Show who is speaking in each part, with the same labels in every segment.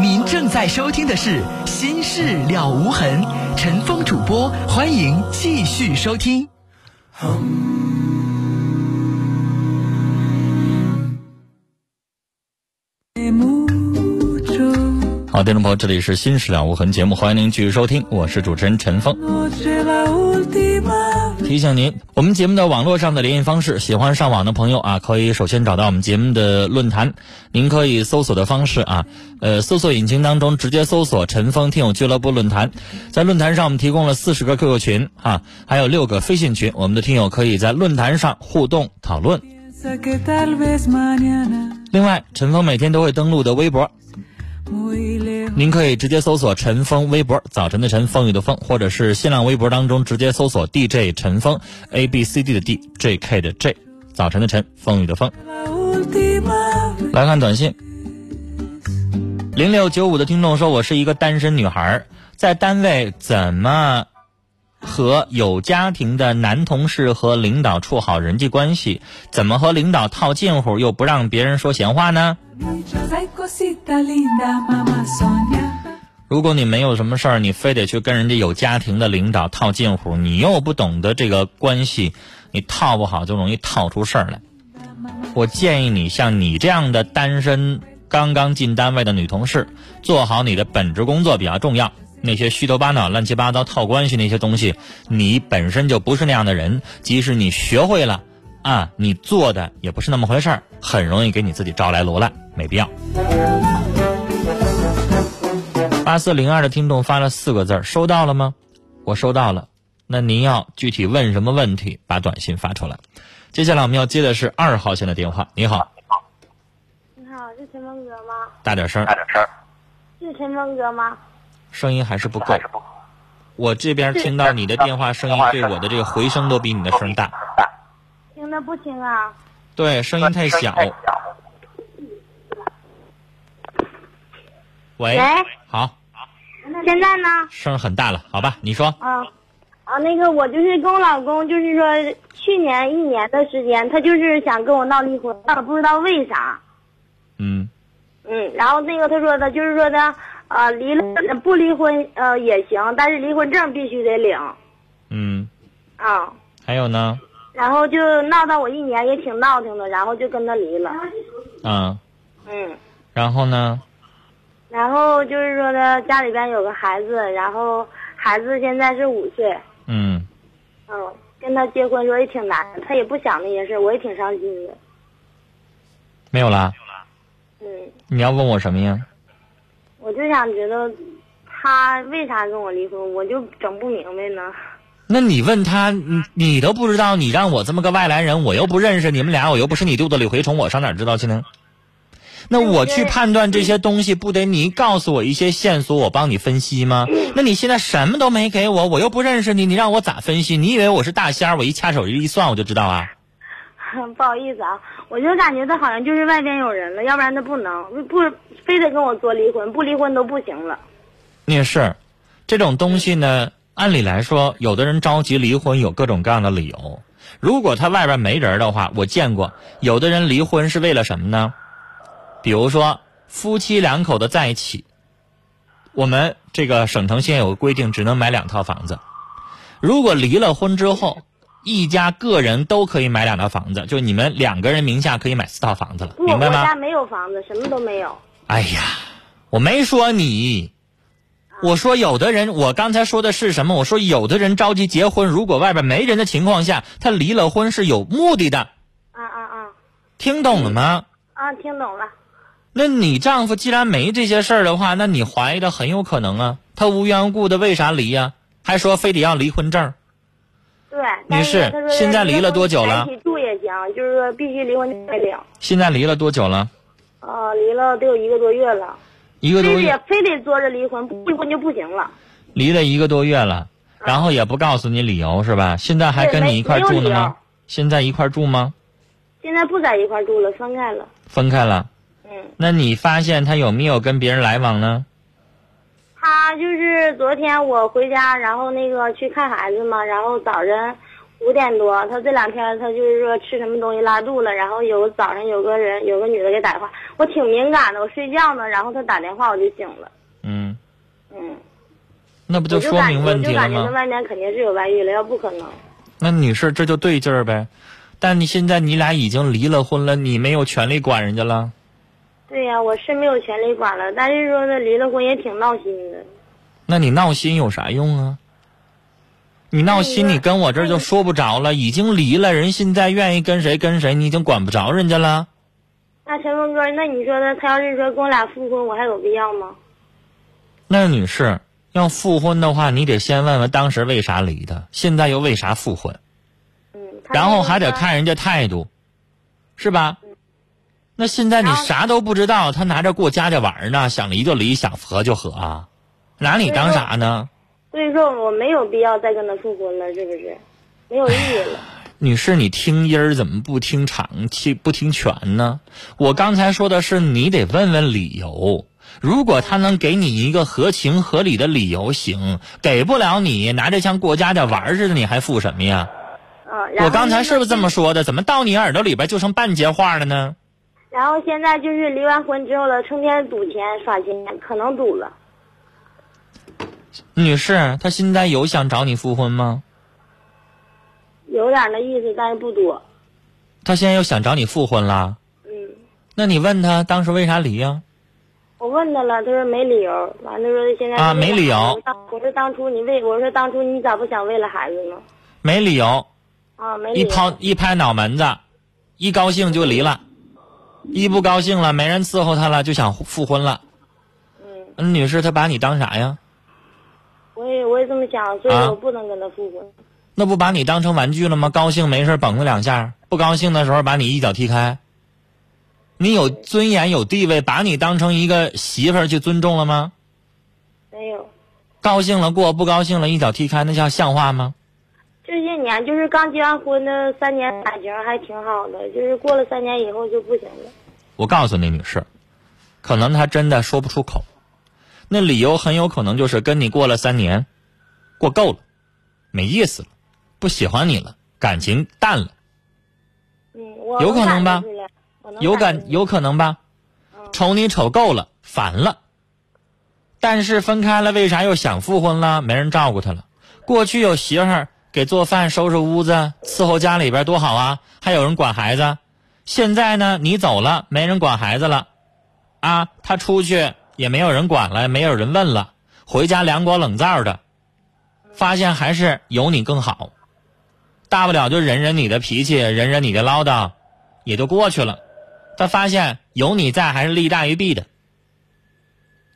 Speaker 1: 您正在收听的是《心事了无痕》，陈峰主播，欢迎继续收听。
Speaker 2: 好，听众朋友，这里是《心事了无痕》节目，欢迎您继续收听，我是主持人陈峰。提醒您，我们节目的网络上的联系方式，喜欢上网的朋友啊，可以首先找到我们节目的论坛，您可以搜索的方式啊，呃，搜索引擎当中直接搜索“陈峰听友俱乐部论坛”。在论坛上，我们提供了四十个 QQ 群啊，还有六个飞信群，我们的听友可以在论坛上互动讨论。另外，陈峰每天都会登录的微博。您可以直接搜索陈峰微博，早晨的晨，风雨的风，或者是新浪微博当中直接搜索 DJ 陈峰，A B C D 的 D，J K 的 J，早晨的晨，风雨的风。来看短信，零六九五的听众说：“我是一个单身女孩，在单位怎么和有家庭的男同事和领导处好人际关系？怎么和领导套近乎又不让别人说闲话呢？”如果你没有什么事儿，你非得去跟人家有家庭的领导套近乎，你又不懂得这个关系，你套不好就容易套出事儿来。我建议你，像你这样的单身、刚刚进单位的女同事，做好你的本职工作比较重要。那些虚头巴脑、乱七八糟套关系那些东西，你本身就不是那样的人。即使你学会了。啊，你做的也不是那么回事儿，很容易给你自己招来罗烂，没必要。八四零二的听众发了四个字儿，收到了吗？我收到了。那您要具体问什么问题，把短信发出来。接下来我们要接的是二号线的电话。你好。
Speaker 3: 你好，是陈峰哥吗？
Speaker 2: 大点声。
Speaker 4: 大点声。
Speaker 3: 是陈峰哥吗？
Speaker 2: 声音还是不够。我这边听到你的电话声音，对我的这个回声都比你的声大。
Speaker 3: 听得不清啊！
Speaker 2: 对，声音太小。喂，好。
Speaker 3: 现在呢？
Speaker 2: 声很大了，好吧？你说。
Speaker 3: 啊啊，那个我就是跟我老公，就是说去年一年的时间，他就是想跟我闹离婚，但不知道为啥。
Speaker 2: 嗯。
Speaker 3: 嗯，然后那个他说的，就是说的，呃，离了不离婚呃也行，但是离婚证必须得领。
Speaker 2: 嗯。
Speaker 3: 啊。
Speaker 2: 还有呢？
Speaker 3: 然后就闹到我一年也挺闹腾的，然后就跟他离了。
Speaker 2: 嗯。
Speaker 3: 嗯。
Speaker 2: 然后呢？
Speaker 3: 然后就是说他家里边有个孩子，然后孩子现在是五岁。
Speaker 2: 嗯。
Speaker 3: 嗯，跟他结婚说也挺难，他也不想那些事我也挺伤心的。
Speaker 2: 没有啦。
Speaker 3: 嗯。
Speaker 2: 你要问我什么呀？
Speaker 3: 我就想知道，他为啥跟我离婚，我就整不明白呢。
Speaker 2: 那你问他，你你都不知道，你让我这么个外来人，我又不认识你们俩，我又不是你肚子里蛔虫，我上哪知道去呢？那我去判断这些东西，不得你告诉我一些线索，我帮你分析吗？那你现在什么都没给我，我又不认识你，你让我咋分析？你以为我是大仙儿？我一掐手一算，我就知道啊。
Speaker 3: 不好意思啊，我就感觉他好像就是外边有人了，要不然他不能不非得跟我做离婚，不离婚都不行了。
Speaker 2: 也是，这种东西呢。按理来说，有的人着急离婚有各种各样的理由。如果他外边没人的话，我见过有的人离婚是为了什么呢？比如说夫妻两口子在一起，我们这个省城现在有个规定，只能买两套房子。如果离了婚之后，一家个人都可以买两套房子，就你们两个人名下可以买四套房子了，明白吗？
Speaker 3: 我家没有房子，什么都没有。
Speaker 2: 哎呀，我没说你。我说有的人，我刚才说的是什么？我说有的人着急结婚，如果外边没人的情况下，他离了婚是有目的的。
Speaker 3: 啊啊啊！
Speaker 2: 听懂了吗？
Speaker 3: 啊，听懂了。
Speaker 2: 那你丈夫既然没这些事儿的话，那你怀疑的很有可能啊。他无缘无故的为啥离呀？还说非得要离婚证？
Speaker 3: 对，
Speaker 2: 女士，现在离了多久了？
Speaker 3: 一起住也行，就是说必须离婚才领。
Speaker 2: 现在离了多久了？
Speaker 3: 啊，离了得有一个多月了。
Speaker 2: 一个多月，
Speaker 3: 非得做着离婚，不离婚就不行了。
Speaker 2: 离了一个多月了，然后也不告诉你理由是吧？现在还跟你一块住呢吗？现在一块住吗？
Speaker 3: 现在不在一块住了，分开了。
Speaker 2: 分开了。
Speaker 3: 嗯。
Speaker 2: 那你发现他有没有跟别人来往呢？
Speaker 3: 他就是昨天我回家，然后那个去看孩子嘛，然后早晨五点多，他这两天他就是说吃什么东西拉肚了，然后有早上有个人有个女的给打电话，我挺敏感的，我睡觉呢，然后他打电话我就醒了。
Speaker 2: 嗯
Speaker 3: 嗯，
Speaker 2: 那不就说明问题了
Speaker 3: 我就感觉？外面肯定是有外遇了，要不可能。
Speaker 2: 那女士这就对劲儿呗。但你现在你俩已经离了婚了，你没有权利管人家了。
Speaker 3: 对呀、我是没有权利管了，但是说他离了婚也挺闹心的。
Speaker 2: 那你闹心有啥用啊？你闹心，
Speaker 3: 那你
Speaker 2: 你跟我这儿就说不着了。已经离了，人现在愿意跟谁跟谁，你已经管不着人家了。
Speaker 3: 那陈峰哥，那你说他他要是说跟我俩复婚，我还有必要吗？
Speaker 2: 那女士要复婚的话，你得先问问当时为啥离的，现在又为啥复婚，
Speaker 3: 嗯，
Speaker 2: 然后还得看人家态度，是吧？那现在你啥都不知道，他拿着过家家玩儿呢，想离就离，想和就和啊，拿你当啥呢？
Speaker 3: 所以说我没有必要再跟他复婚了，是不是？没有意义了。
Speaker 2: 女士，你听音儿怎么不听长，听不听全呢？我刚才说的是你得问问理由。如果他能给你一个合情合理的理由，行；给不了你，拿着像过家家玩儿似的，你还复什么呀？
Speaker 3: 嗯，
Speaker 2: 我刚才是不是这么
Speaker 3: 说？
Speaker 2: 说的？怎么到你耳朵里边就剩半截话了呢？
Speaker 3: 然后现在就是离完婚之后了，成天赌钱耍钱，可能赌了。
Speaker 2: 女士，他现在有想找你复婚吗？
Speaker 3: 有点那意思，但是不多。
Speaker 2: 他现在又想找你复婚啦？
Speaker 3: 嗯，
Speaker 2: 那你问他当时为啥离呀、
Speaker 3: 我问他了，他说没理由。完了说现在
Speaker 2: 啊没理由
Speaker 3: 我说当初你为我说当初你咋不想为了孩子呢？
Speaker 2: 没理由，
Speaker 3: 啊，没理
Speaker 2: 一
Speaker 3: 由。
Speaker 2: 抛一拍脑门子，一高兴就离了，一不高兴了没人伺候他了就想复婚了。
Speaker 3: 嗯，
Speaker 2: 嗯，女士，他把你当啥呀？
Speaker 3: 我也我也这么想，所以
Speaker 2: 啊
Speaker 3: 我不能跟他复婚。
Speaker 2: 那不把你当成玩具了吗？高兴没事蹦他两下，不高兴的时候把你一脚踢开。你有尊严有地位，把你当成一个媳妇儿去尊重了吗？
Speaker 3: 没有，
Speaker 2: 高兴了过，不高兴了一脚踢开，那叫像话吗？
Speaker 3: 这些年就是刚结完婚的三年感情还挺好的，就是过了三年以后就不行了。
Speaker 2: 我告诉你，女士，可能他真的说不出口，那理由很有可能就是跟你过了三年，过够了，没意思了，不喜欢你了，感情淡了，
Speaker 3: 嗯，我
Speaker 2: 有可能吧有
Speaker 3: 感
Speaker 2: 有可能吧？
Speaker 3: 嗯
Speaker 2: 瞅你瞅够了，烦了。但是分开了，为啥又想复婚了？没人照顾他了。过去有媳妇儿给做饭、收拾屋子、伺候家里边多好啊，还有人管孩子。现在呢，你走了，没人管孩子了，啊，他出去也没有人管了，没有人问了，回家凉锅冷灶的，发现还是有你更好。大不了就忍忍你的脾气，忍忍你的唠叨，也就过去了。他发现有你在还是利大于弊的，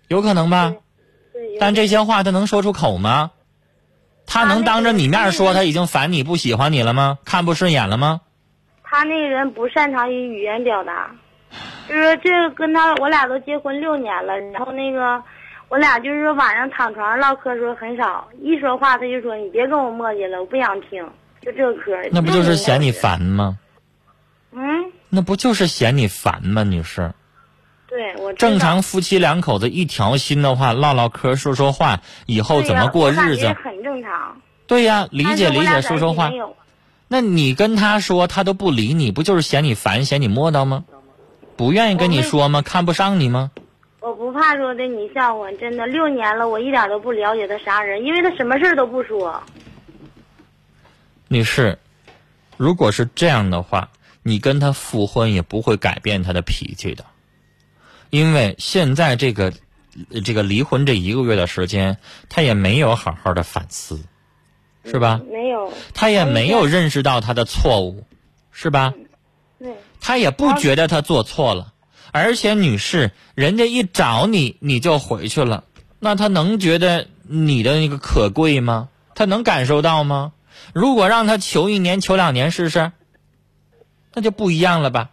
Speaker 2: 有可能吧？但这些话他能说出口吗？他能当着你面说他已经烦你不喜欢你了吗？看不顺眼了吗？
Speaker 3: 他那个人不擅长于语言表达，就是说这个跟他我俩都结婚六年了，然后那个我俩就是说晚上躺床上唠嗑时候很少，一说话他就说你别跟我磨叽了，我不想听，就这个嗑。
Speaker 2: 那不就是嫌你？烦吗？
Speaker 3: 嗯，
Speaker 2: 那不就是嫌你烦吗，女士？
Speaker 3: 对我
Speaker 2: 正常夫妻两口子一条心的话，唠唠嗑，说说话，以后怎么过日子？
Speaker 3: 觉很正常，
Speaker 2: 对呀，理解理解，说说话那你跟他说，他都不理你，不就是嫌你烦，嫌你磨叨吗？不愿意跟你说吗？看不上你吗？
Speaker 3: 我不怕说的你笑话，真的六年了，我一点都不了解他啥人，因为他什么事儿都不说。
Speaker 2: 女士，如果是这样的话，你跟他复婚也不会改变他的脾气的，因为现在这个这个离婚这一个月的时间，他也没有好好的反思，是吧？
Speaker 3: 没有，
Speaker 2: 他也没有认识到他的错误，是吧？
Speaker 3: 对，
Speaker 2: 他也不觉得他做错了，而且女士，人家一找你你就回去了，那他能觉得你的那个可贵吗？他能感受到吗？如果让他求一年求两年试试，那就不一样了吧？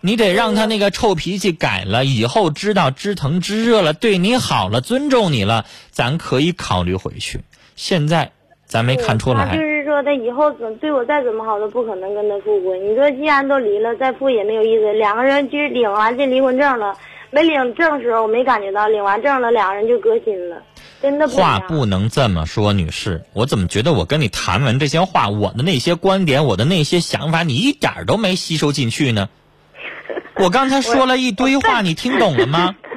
Speaker 2: 你得让他那个臭脾气改了，以后知道知疼知热了，对你好了，尊重你了，咱可以考虑回去。现在咱没看出来，
Speaker 3: 说他以后怎对我再怎么好都不可能跟他复婚。你说既然都离了，再复也没有意思。两个人就是领完这离婚证了，没领证时候我没感觉到，领完证了两个人就隔心了。真的
Speaker 2: 话不能这么说，女士。我怎么觉得我跟你谈完这些话，我的那些观点，我的那些想法，你一点都没吸收进去呢？我刚才说了一堆话，你听懂了吗？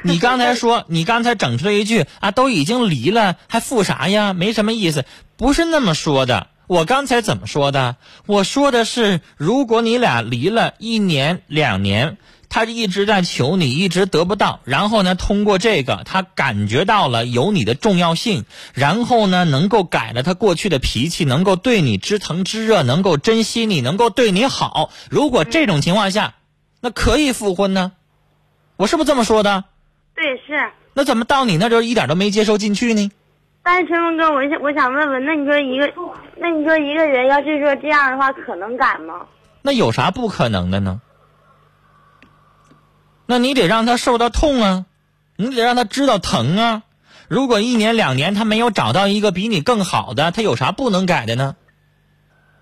Speaker 2: 你刚才说，你刚才整出来一句啊，都已经离了，还复啥呀？没什么意思，不是那么说的。我刚才怎么说的？我说的是，如果你俩离了一年两年。他一直在求你，一直得不到。然后呢，通过这个，他感觉到了有你的重要性。然后呢，能够改了他过去的脾气，能够对你知疼知热，能够珍惜你，能够对你好。如果这种情况下，那可以复婚呢？我是不是这么说的？
Speaker 3: 对，是。
Speaker 2: 那怎么到你那就一点都没接受进去呢？
Speaker 3: 但是陈峰哥，我想我想问问，那你说一个，那你说一个人要是说这样的话，可能改吗？
Speaker 2: 那有啥不可能的呢？那你得让他受到痛啊，你得让他知道疼啊。如果一年两年他没有找到一个比你更好的，他有啥不能改的呢？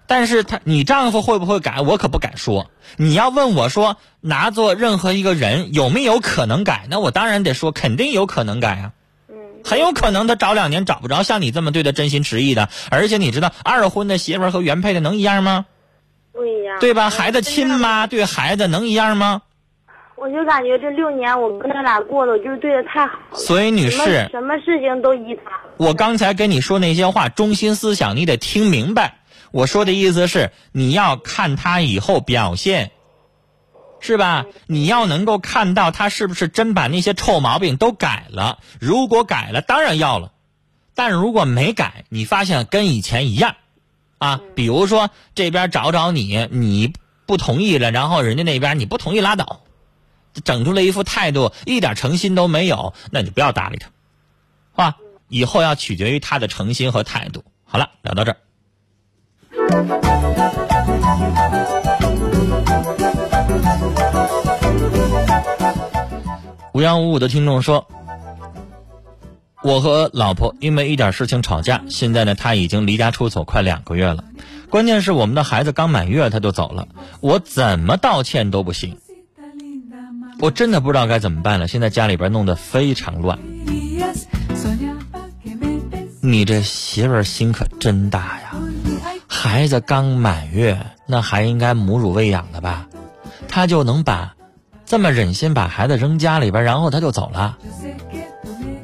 Speaker 2: 但是他你丈夫会不会改，我可不敢说。你要问我说，拿做任何一个人有没有可能改？那我当然得说，肯定有可能改啊。
Speaker 3: 嗯，
Speaker 2: 很有可能他找两年找不着像你这么对他真心实意的。而且你知道，二婚的媳妇和原配的能一样吗？
Speaker 3: 不一样。
Speaker 2: 对吧？孩子亲妈对孩子能一样吗？
Speaker 3: 我就感觉这六年我跟他俩过的，就是对他太好了。
Speaker 2: 所以女士，
Speaker 3: 什么事情都依他。
Speaker 2: 我刚才跟你说那些话，中心思想你得听明白。我说的意思是，你要看他以后表现，是吧？你要能够看到他是不是真把那些臭毛病都改了。如果改了，当然要了；但如果没改，你发现跟以前一样，啊，比如说这边找找你，你不同意了，然后人家那边你不同意拉倒。整出来一副态度，一点诚心都没有，那你就不要搭理他，啊，以后要取决于他的诚心和态度。好了，聊到这儿。五幺五五的听众说：“我和老婆因为一点事情吵架，现在呢，他已经离家出走快两个月了。关键是我们的孩子刚满月他就走了，我怎么道歉都不行。”我真的不知道该怎么办了，现在家里边弄得非常乱。你这媳妇儿心可真大呀！孩子刚满月，那还应该母乳喂养的吧？他就能把这么忍心把孩子扔家里边，然后他就走了？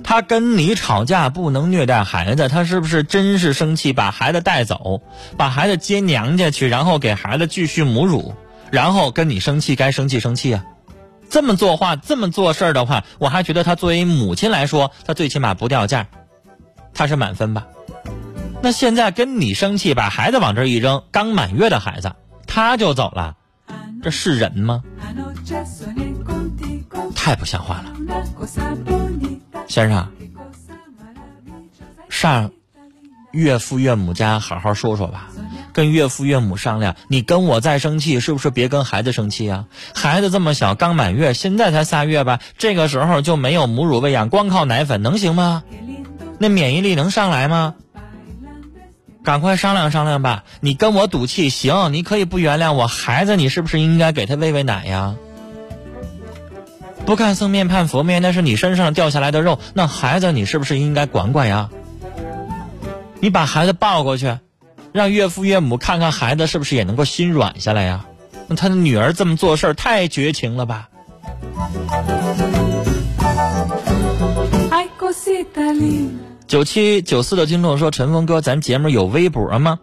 Speaker 2: 他跟你吵架不能虐待孩子，他是不是真是生气把孩子带走，把孩子接娘家去，然后给孩子继续母乳，然后跟你生气？该生气生气啊！这么做话，这么做事儿的话，我还觉得他作为母亲来说，他最起码不掉价，他是满分吧？那现在跟你生气，把孩子往这一扔，刚满月的孩子他就走了，这是人吗？太不像话了，先生，上岳父岳母家好好说说吧。跟岳父岳母商量，你跟我再生气，是不是别跟孩子生气啊？孩子这么小，刚满月，现在才仨月吧，这个时候就没有母乳喂养，光靠奶粉能行吗？那免疫力能上来吗？赶快商量商量吧。你跟我赌气行，你可以不原谅我，孩子你是不是应该给他喂喂奶呀？不看僧面盼佛面，那是你身上掉下来的肉，那孩子你是不是应该管管呀？你把孩子抱过去。让岳父岳母看看孩子是不是也能够心软下来呀？那他的女儿这么做事儿太绝情了吧？九七九四的听众说：“陈峰哥，咱节目有微博吗？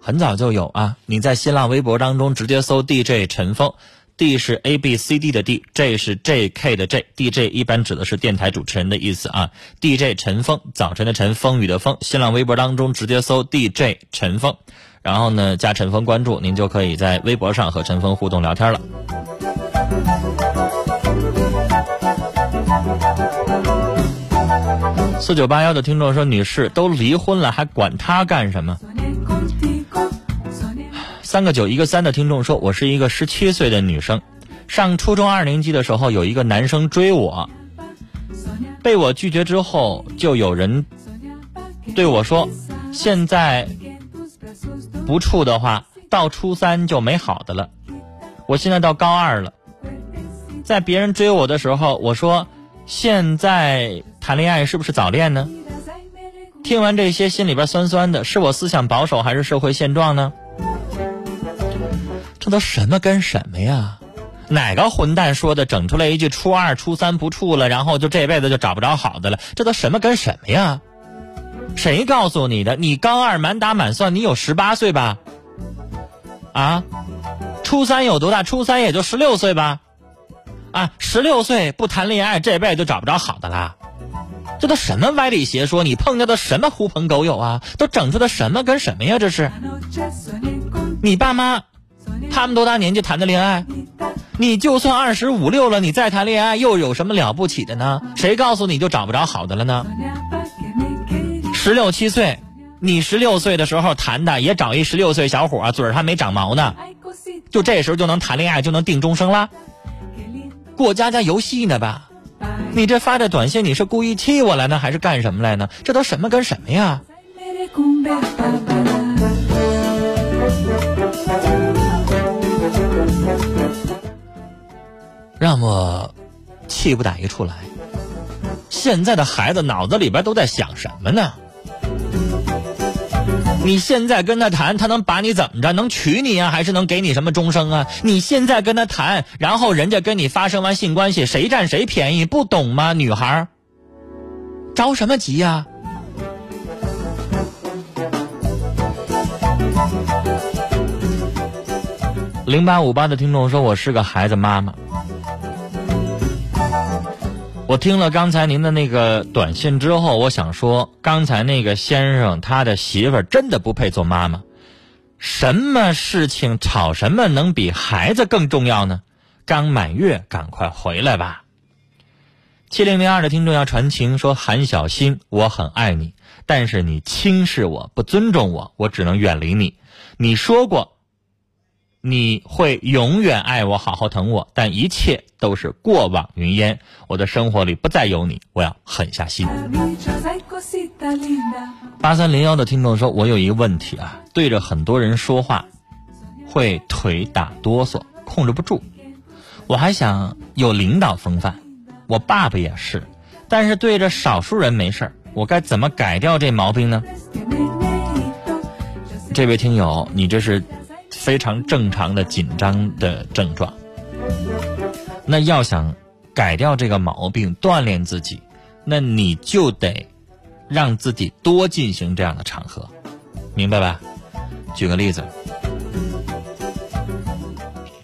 Speaker 2: 很早就有啊，你在新浪微博当中直接搜 DJ 陈峰。” D 是 A B C D 的 D，J 是 J K 的 J，DJ 一般指的是电台主持人的意思啊。DJ 陈峰，早晨的晨，风雨的风。新浪微博当中直接搜 DJ 陈峰，然后呢加陈峰关注，您就可以在微博上和陈峰互动聊天了。四九八幺的听众说：“女士都离婚了，还管他干什么？”三个九一个三的听众说：“我是一个十七岁的女生，上初中二年级的时候，有一个男生追我，被我拒绝之后，就有人对我说：现在不处的话，到初三就没好的了。我现在到高二了，在别人追我的时候，我说现在。”谈恋爱是不是早恋呢？听完这些，心里边酸酸的，是我思想保守还是社会现状呢？这都什么跟什么呀？哪个混蛋说的？整出来一句初二、初三不处了，然后就这辈子就找不着好的了？这都什么跟什么呀？谁告诉你的？你高二满打满算，你有十八岁吧？啊？初三有多大？初三也就十六岁吧？啊，十六岁不谈恋爱，这辈子就找不着好的啦？这都什么歪理邪说？你碰到的什么狐朋狗友啊？都整出的什么跟什么呀？这是？你爸妈，他们多大年纪谈的恋爱？你就算二十五六了，你再谈恋爱又有什么了不起的呢？谁告诉你就找不着好的了呢？十六七岁，你十六岁的时候谈的，也找一十六岁小伙，嘴还没长毛呢，就这时候就能谈恋爱，就能定终生啦？过家家游戏呢吧？你这发的短信，你是故意气我来呢，还是干什么来呢？这都什么跟什么呀？让我气不打一处来。现在的孩子脑子里边都在想什么呢？你现在跟他谈，他能把你怎么着？能娶你呀，还是能给你什么终生啊？你现在跟他谈，然后人家跟你发生完性关系，谁占谁便宜？不懂吗，女孩？着什么急呀？零八五八的听众说：“我是个孩子妈妈。”我听了刚才您的那个短信之后，我想说，刚才那个先生他的媳妇儿真的不配做妈妈。什么事情吵什么能比孩子更重要呢？刚满月，赶快回来吧。七零零二的听众要传情说：韩小新，我很爱你，但是你轻视我，不尊重我，我只能远离你。你说过。你会永远爱我，好好疼我，但一切都是过往云烟。我的生活里不再有你，我要狠下心。八三零幺的听众说：“我有一个问题啊，对着很多人说话，会腿打哆嗦，控制不住。我还想有领导风范，我爸爸也是，但是对着少数人没事儿，我该怎么改掉这毛病呢？”这位听友，你这是？非常正常的紧张的症状。那要想改掉这个毛病，锻炼自己，那你就得让自己多进行这样的场合，明白吧？举个例子，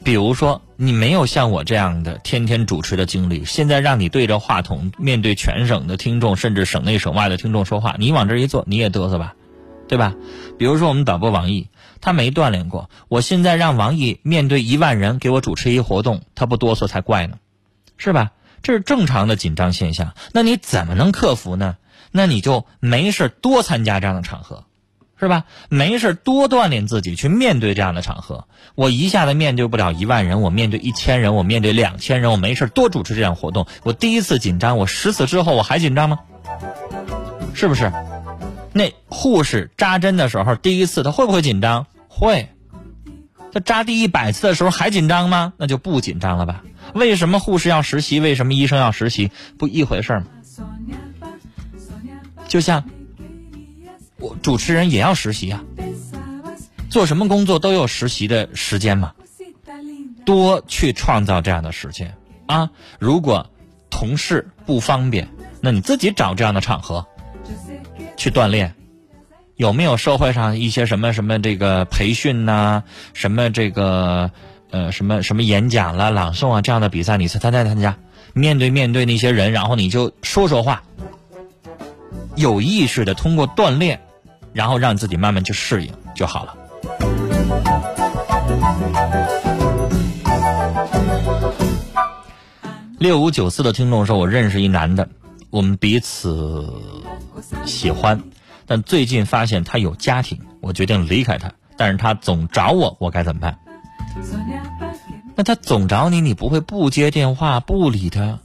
Speaker 2: 比如说你没有像我这样的天天主持的经历，现在让你对着话筒面对全省的听众，甚至省内省外的听众说话，你往这一坐，你也嘚瑟吧，对吧？比如说我们导播王毅。他没锻炼过，我现在让王毅面对一万人给我主持一活动，他不哆嗦才怪呢，是吧？这是正常的紧张现象。那你怎么能克服呢？那你就没事多参加这样的场合，是吧？没事多锻炼自己去面对这样的场合。我一下子面对不了一万人，我面对一千人，我面对两千人，我没事多主持这样活动。我第一次紧张，我十次之后我还紧张吗？是不是？那护士扎针的时候，第一次他会不会紧张？会，他扎第一百次的时候还紧张吗？那就不紧张了吧？为什么护士要实习？为什么医生要实习？不一回事吗？就像我主持人也要实习啊，做什么工作都有实习的时间嘛，多去创造这样的时间啊！如果同事不方便，那你自己找这样的场合去锻炼。有没有社会上一些什么什么这个培训呐，什么这个呃什么什么演讲啦、朗诵啊这样的比赛，你参参加参加？面对面对那些人，然后你就说说话，有意识的通过锻炼，然后让自己慢慢去适应就好了。六五九四的听众说：“我认识一男的，我们彼此喜欢。”但最近发现他有家庭，我决定离开他。但是他总找我，我该怎么办？那他总找你，你不会不接电话、不理他？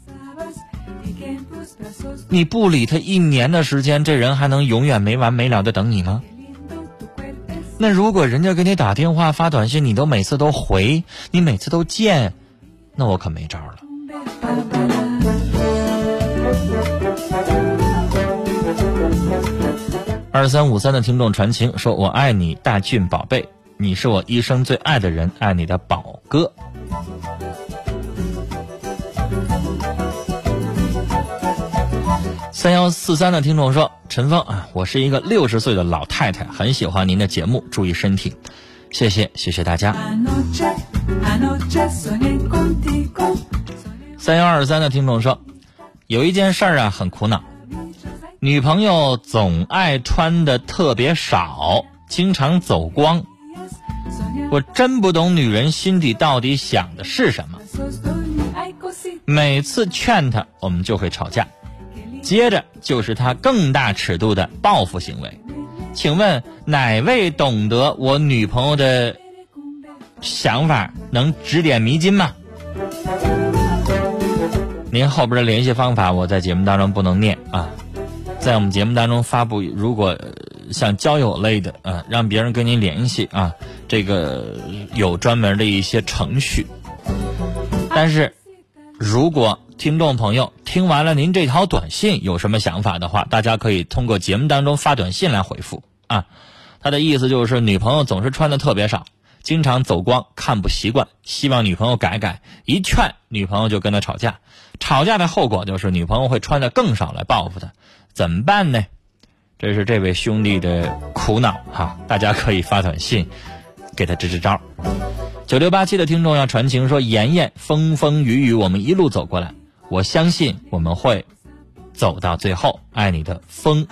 Speaker 2: 你不理他一年的时间，这人还能永远没完没了的等你吗？那如果人家给你打电话、发短信，你都每次都回，你每次都见，那我可没招了。二三五三的听众传情说：“我爱你，大俊宝贝，你是我一生最爱的人，爱你的宝哥。”三幺四三的听众说：“陈峰啊，我是一个六十岁的老太太，很喜欢您的节目，注意身体，谢谢谢谢大家。”三幺二三的听众说：“有一件事儿啊，很苦恼。”女朋友总爱穿的特别少，经常走光。我真不懂女人心底到底想的是什么。每次劝她，我们就会吵架，接着就是她更大尺度的报复行为。请问哪位懂得我女朋友的想法，能指点迷津吗？您后边的联系方法，我在节目当中不能念啊。在我们节目当中发布，如果像交友类的啊，让别人跟您联系啊，这个有专门的一些程序。但是，如果听众朋友听完了您这条短信有什么想法的话，大家可以通过节目当中发短信来回复啊。他的意思就是女朋友总是穿的特别少，经常走光，看不习惯，希望女朋友改改。一劝女朋友就跟他吵架，吵架的后果就是女朋友会穿的更少来报复他。怎么办呢？这是这位兄弟的苦恼哈，大家可以发短信给他支支招。九六八七的听众要传情说：“妍妍，风风雨雨我们一路走过来，我相信我们会走到最后。爱你的风。”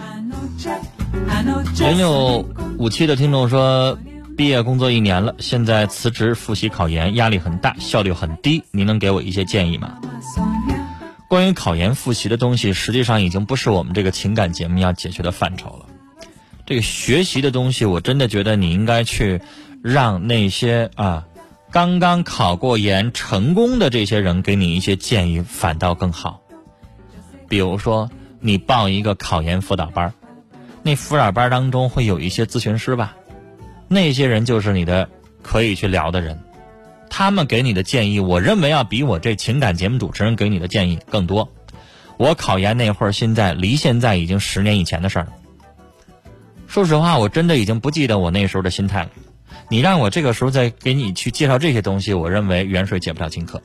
Speaker 2: 零六五七的听众说：“毕业工作一年了，现在辞职复习考研，压力很大，效率很低，您能给我一些建议吗？”关于考研复习的东西，实际上已经不是我们这个情感节目要解决的范畴了。这个学习的东西，我真的觉得你应该去让那些啊刚刚考过研成功的这些人给你一些建议，反倒更好。比如说，你报一个考研辅导班，那辅导班当中会有一些咨询师吧，那些人就是你的可以去聊的人。他们给你的建议，我认为要比我这情感节目主持人给你的建议更多。我考研那会儿，现在离现在已经十年以前的事儿了。说实话，我真的已经不记得我那时候的心态了。你让我这个时候再给你去介绍这些东西，我认为远水解不了近渴。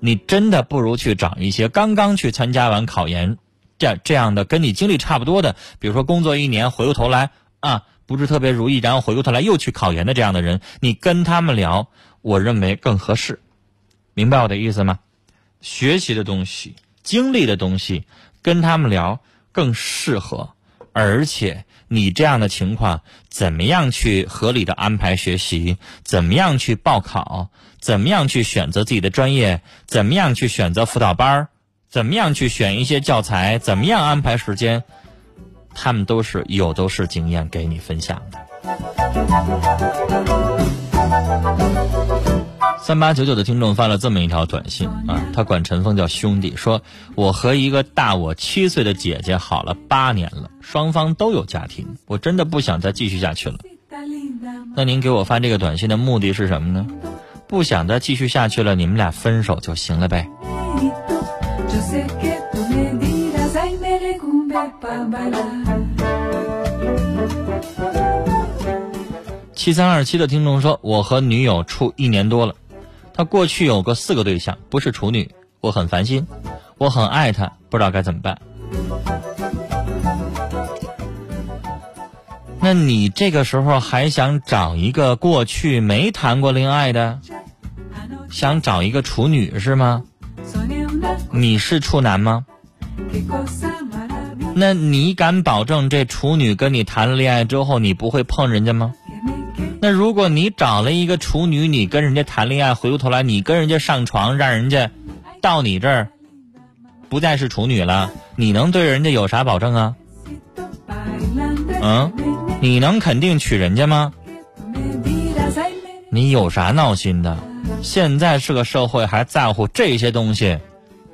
Speaker 2: 你真的不如去找一些刚刚去参加完考研，这这样的跟你经历差不多的，比如说工作一年，回过头来啊不是特别如意，然后回过头来又去考研的这样的人，你跟他们聊。我认为更合适，明白我的意思吗？学习的东西、经历的东西，跟他们聊更适合。而且你这样的情况，怎么样去合理的安排学习？怎么样去报考？怎么样去选择自己的专业？怎么样去选择辅导班？怎么样去选一些教材？怎么样安排时间？他们都是有都是经验给你分享的。三八九九的听众发了这么一条短信啊，他管陈峰叫兄弟，说我和一个大我七岁的姐姐好了八年了，双方都有家庭，我真的不想再继续下去了。那您给我发这个短信的目的是什么呢？不想再继续下去了，你们俩分手就行了呗。七三二七的听众说：“我和女友处一年多了，她过去有过四个对象，不是处女，我很烦心，我很爱她，不知道该怎么办。那你这个时候还想找一个过去没谈过恋爱的，想找一个处女是吗？你是处男吗？那你敢保证这处女跟你谈了恋爱之后，你不会碰人家吗？”那如果你找了一个处女，你跟人家谈恋爱，回过头来你跟人家上床，让人家到你这儿不再是处女了，你能对人家有啥保证啊？嗯，你能肯定娶人家吗？你有啥闹心的？现在是个社会还在乎这些东西，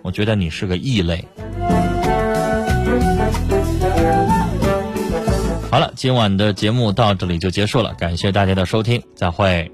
Speaker 2: 我觉得你是个异类。好了，今晚的节目到这里就结束了，感谢大家的收听，再会。